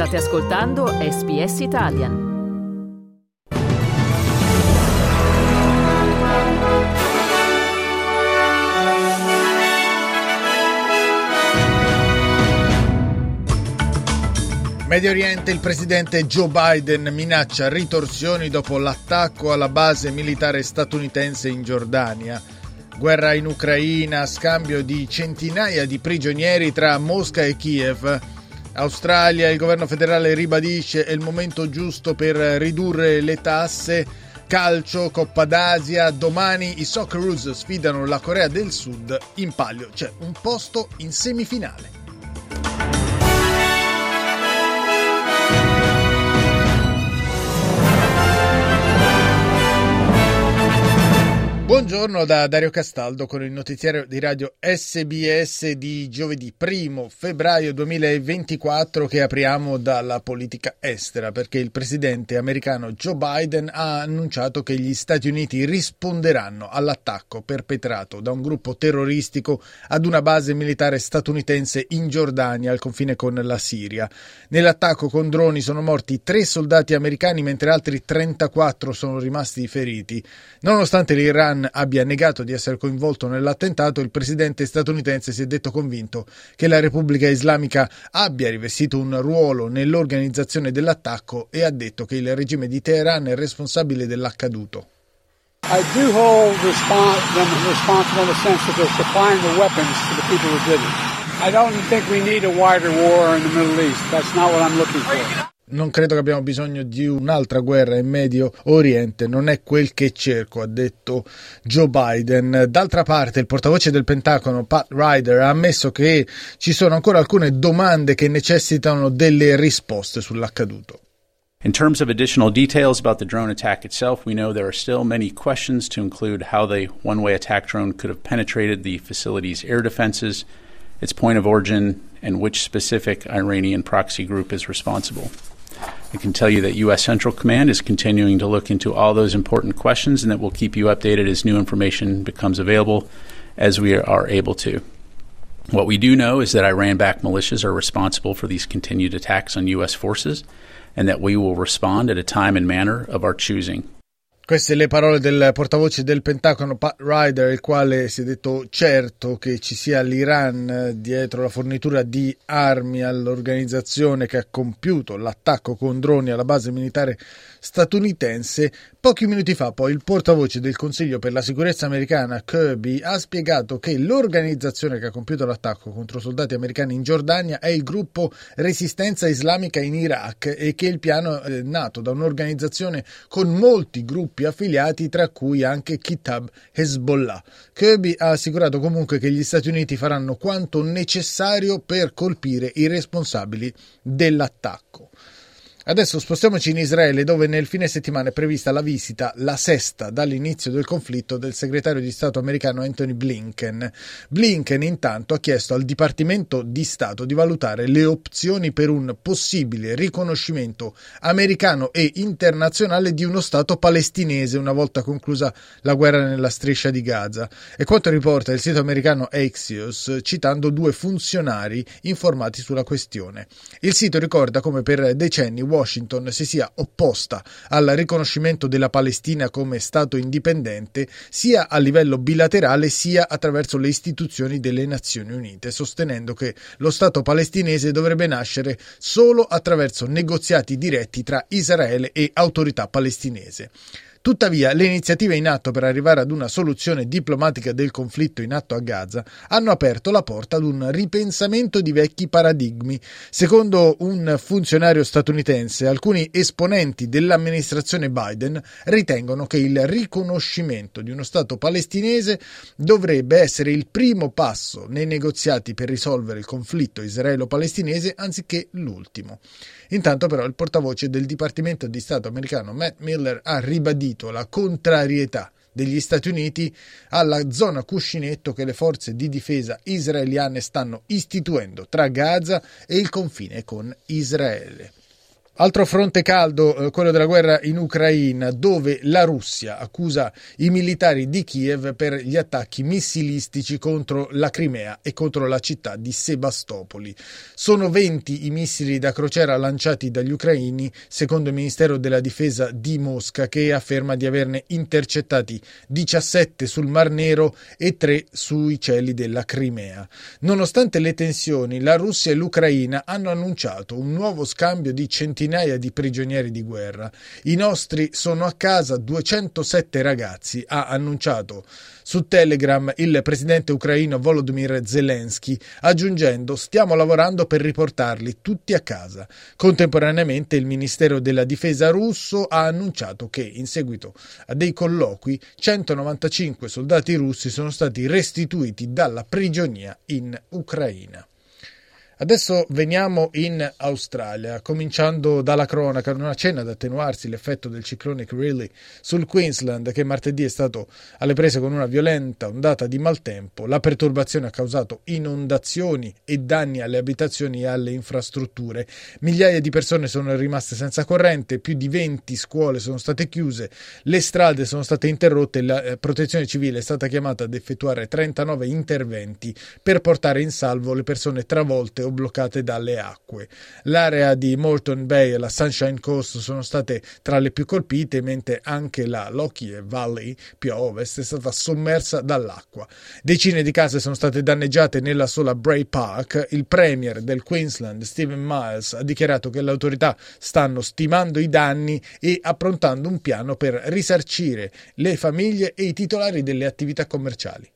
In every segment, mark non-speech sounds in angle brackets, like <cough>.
State ascoltando SBS Italian. Medio Oriente, il presidente Joe Biden minaccia ritorsioni dopo l'attacco alla base militare statunitense in Giordania. Guerra in Ucraina, scambio di centinaia di prigionieri tra Mosca e Kiev. Australia, il governo federale ribadisce è il momento giusto per ridurre le tasse. Calcio, Coppa d'Asia, domani i Socceroos sfidano la Corea del Sud. In palio c'è un posto in semifinale. Buongiorno da Dario Castaldo con il notiziario di radio SBS di giovedì 1 febbraio 2024 che apriamo dalla politica estera perché il presidente americano Joe Biden ha annunciato che gli Stati Uniti risponderanno all'attacco perpetrato da un gruppo terroristico ad una base militare statunitense in Giordania al confine con la Siria. Nell'attacco con droni sono morti tre soldati americani mentre altri 34 sono rimasti feriti. Nonostante l'Iran abbia negato di essere coinvolto nell'attentato, il presidente statunitense si è detto convinto che la Repubblica Islamica abbia rivestito un ruolo nell'organizzazione dell'attacco e ha detto che il regime di Teheran è responsabile dell'accaduto. I do hold them responsible in the sense that they're supplying the weapons to the people who did it. I don't think we need a wider war in the Middle East. That's not what I'm looking for non credo che abbiamo bisogno di un'altra guerra in Medio Oriente, non è quel che cerco, ha detto Joe Biden. D'altra parte, il portavoce del Pentagono, Pat Ryder, ha ammesso che ci sono ancora alcune domande che necessitano delle risposte sull'accaduto. In terms of additional details about the drone attack itself, we know there are still many questions to include how the one way attack drone could have penetrated the facility's air defenses, its point of origin, and which specific Iranian proxy group is responsible. I can tell you that U.S. Central Command is continuing to look into all those important questions and that we'll keep you updated as new information becomes available as we are able to. What we do know is that Iran backed militias are responsible for these continued attacks on U.S. forces and that we will respond at a time and manner of our choosing. Queste le parole del portavoce del Pentagono Pat Ryder, il quale si è detto certo che ci sia l'Iran dietro la fornitura di armi all'organizzazione che ha compiuto l'attacco con droni alla base militare statunitense. Pochi minuti fa poi il portavoce del Consiglio per la sicurezza americana Kirby ha spiegato che l'organizzazione che ha compiuto l'attacco contro soldati americani in Giordania è il gruppo Resistenza Islamica in Iraq e che il piano è nato da un'organizzazione con molti gruppi gruppi affiliati, tra cui anche Kitab Hezbollah. Kirby ha assicurato comunque che gli Stati Uniti faranno quanto necessario per colpire i responsabili dell'attacco. Adesso spostiamoci in Israele dove nel fine settimana è prevista la visita, la sesta dall'inizio del conflitto, del segretario di Stato americano Anthony Blinken. Blinken intanto ha chiesto al Dipartimento di Stato di valutare le opzioni per un possibile riconoscimento americano e internazionale di uno Stato palestinese una volta conclusa la guerra nella striscia di Gaza. E quanto riporta il sito americano Axios citando due funzionari informati sulla questione. Il sito ricorda come per decenni Washington si sia opposta al riconoscimento della Palestina come Stato indipendente sia a livello bilaterale sia attraverso le istituzioni delle Nazioni Unite, sostenendo che lo Stato palestinese dovrebbe nascere solo attraverso negoziati diretti tra Israele e autorità palestinese. Tuttavia, le iniziative in atto per arrivare ad una soluzione diplomatica del conflitto in atto a Gaza hanno aperto la porta ad un ripensamento di vecchi paradigmi. Secondo un funzionario statunitense, alcuni esponenti dell'amministrazione Biden ritengono che il riconoscimento di uno Stato palestinese dovrebbe essere il primo passo nei negoziati per risolvere il conflitto israelo-palestinese anziché l'ultimo. Intanto però il portavoce del Dipartimento di Stato americano Matt Miller ha ribadito la contrarietà degli Stati Uniti alla zona cuscinetto che le forze di difesa israeliane stanno istituendo tra Gaza e il confine con Israele. Altro fronte caldo, eh, quello della guerra in Ucraina, dove la Russia accusa i militari di Kiev per gli attacchi missilistici contro la Crimea e contro la città di Sebastopoli. Sono 20 i missili da crociera lanciati dagli ucraini, secondo il Ministero della Difesa di Mosca, che afferma di averne intercettati 17 sul Mar Nero e 3 sui cieli della Crimea. Nonostante le tensioni, la Russia e l'Ucraina hanno annunciato un nuovo scambio di centinaia centinaia di prigionieri di guerra. I nostri sono a casa 207 ragazzi, ha annunciato su Telegram il presidente ucraino Volodymyr Zelensky, aggiungendo stiamo lavorando per riportarli tutti a casa. Contemporaneamente il Ministero della Difesa russo ha annunciato che in seguito a dei colloqui 195 soldati russi sono stati restituiti dalla prigionia in Ucraina. Adesso veniamo in Australia, cominciando dalla cronaca, non accenna ad attenuarsi l'effetto del ciclone Greeley sul Queensland che martedì è stato alle prese con una violenta ondata di maltempo. La perturbazione ha causato inondazioni e danni alle abitazioni e alle infrastrutture. Migliaia di persone sono rimaste senza corrente, più di 20 scuole sono state chiuse, le strade sono state interrotte e la eh, protezione civile è stata chiamata ad effettuare 39 interventi per portare in salvo le persone travolte bloccate dalle acque. L'area di Moreton Bay e la Sunshine Coast sono state tra le più colpite, mentre anche la Lockyer Valley, più a ovest, è stata sommersa dall'acqua. Decine di case sono state danneggiate nella sola Bray Park. Il premier del Queensland, Stephen Miles, ha dichiarato che le autorità stanno stimando i danni e approntando un piano per risarcire le famiglie e i titolari delle attività commerciali.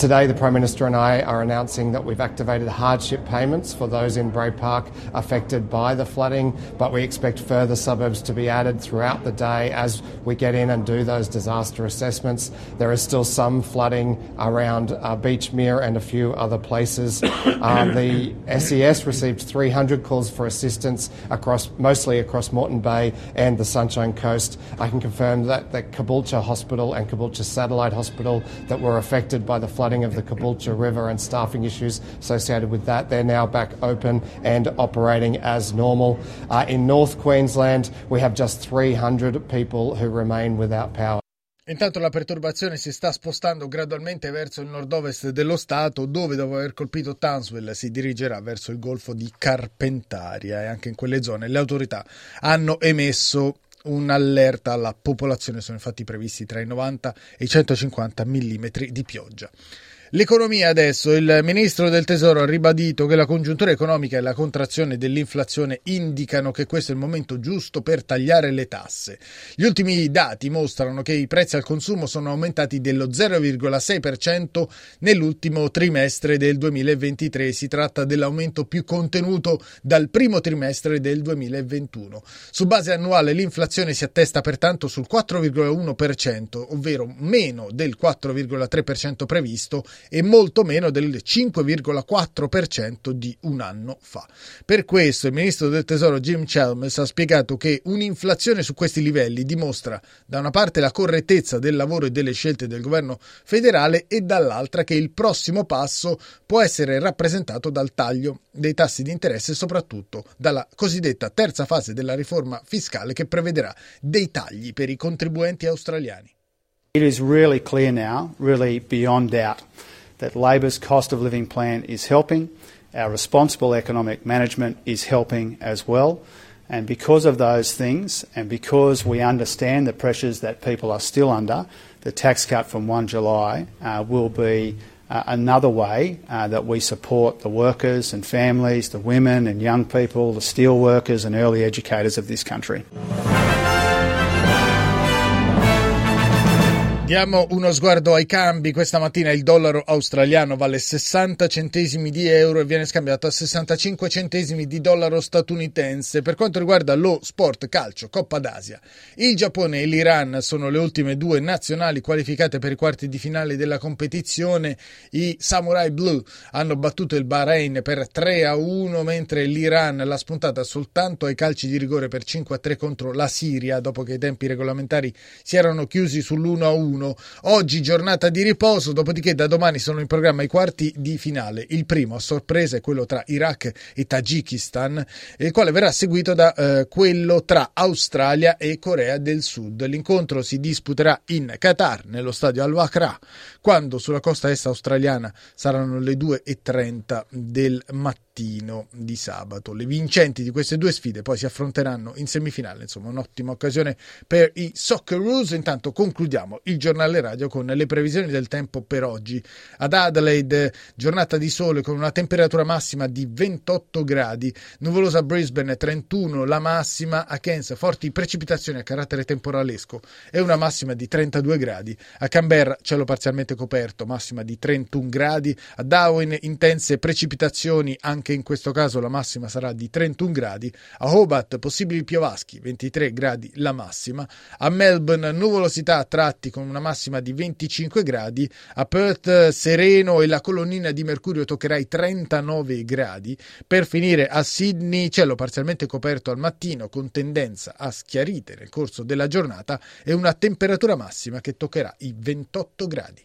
Today, the Prime Minister and I are announcing that we've activated hardship payments for those in Bray Park affected by the flooding, but we expect further suburbs to be added throughout the day as we get in and do those disaster assessments. There is still some flooding around uh, Beachmere and a few other places. <coughs> Uh, the SES received 300 calls for assistance across, mostly across Moreton Bay and the Sunshine Coast. I can confirm that the Caboolture Hospital and Caboolture Satellite Hospital that were affected by the flooding flooding of the Caboolture River and staffing issues associated with that. They're now back open and operating as normal. Uh, in North Queensland, we have just 300 people who remain without power. Intanto la perturbazione si sta spostando gradualmente verso il nord-ovest dello Stato, dove dopo aver colpito Townsville si dirigerà verso il golfo di Carpentaria e anche in quelle zone le autorità hanno emesso un'allerta alla popolazione, sono infatti previsti tra i 90 e i 150 mm di pioggia. L'economia adesso, il ministro del Tesoro ha ribadito che la congiuntura economica e la contrazione dell'inflazione indicano che questo è il momento giusto per tagliare le tasse. Gli ultimi dati mostrano che i prezzi al consumo sono aumentati dello 0,6% nell'ultimo trimestre del 2023. Si tratta dell'aumento più contenuto dal primo trimestre del 2021. Su base annuale l'inflazione si attesta pertanto sul 4,1%, ovvero meno del 4,3% previsto e molto meno del 5,4% di un anno fa. Per questo il ministro del Tesoro Jim Chalmers ha spiegato che un'inflazione su questi livelli dimostra da una parte la correttezza del lavoro e delle scelte del governo federale e dall'altra che il prossimo passo può essere rappresentato dal taglio dei tassi di interesse e soprattutto dalla cosiddetta terza fase della riforma fiscale che prevederà dei tagli per i contribuenti australiani. It is really clear now, really beyond doubt, that Labor's cost of living plan is helping. Our responsible economic management is helping as well. And because of those things, and because we understand the pressures that people are still under, the tax cut from 1 July uh, will be uh, another way uh, that we support the workers and families, the women and young people, the steel workers and early educators of this country. Diamo uno sguardo ai cambi. Questa mattina il dollaro australiano vale 60 centesimi di euro e viene scambiato a 65 centesimi di dollaro statunitense. Per quanto riguarda lo sport calcio Coppa d'Asia, il Giappone e l'Iran sono le ultime due nazionali qualificate per i quarti di finale della competizione. I Samurai Blue hanno battuto il Bahrain per 3 a 1, mentre l'Iran l'ha spuntata soltanto ai calci di rigore per 5 a 3 contro la Siria, dopo che i tempi regolamentari si erano chiusi sull'1 a 1 21. Oggi giornata di riposo, dopodiché da domani sono in programma i quarti di finale. Il primo a sorpresa è quello tra Iraq e Tagikistan, il quale verrà seguito da eh, quello tra Australia e Corea del Sud. L'incontro si disputerà in Qatar, nello stadio Al-Wakra, quando sulla costa est australiana saranno le 2.30 del mattino mattino di sabato. Le vincenti di queste due sfide poi si affronteranno in semifinale, insomma un'ottima occasione per i Socceroos. Intanto concludiamo il giornale radio con le previsioni del tempo per oggi. Ad Adelaide giornata di sole con una temperatura massima di 28 gradi, nuvolosa Brisbane 31, la massima a Cairns forti precipitazioni a carattere temporalesco e una massima di 32 gradi. A Canberra cielo parzialmente coperto, massima di 31 gradi. A Darwin intense precipitazioni anche anche in questo caso la massima sarà di 31 gradi, a Hobart possibili piovaschi, 23 gradi la massima, a Melbourne nuvolosità a tratti con una massima di 25 gradi, a Perth sereno e la colonnina di mercurio toccherà i 39 gradi, per finire a Sydney cielo parzialmente coperto al mattino con tendenza a schiarite nel corso della giornata e una temperatura massima che toccherà i 28 gradi.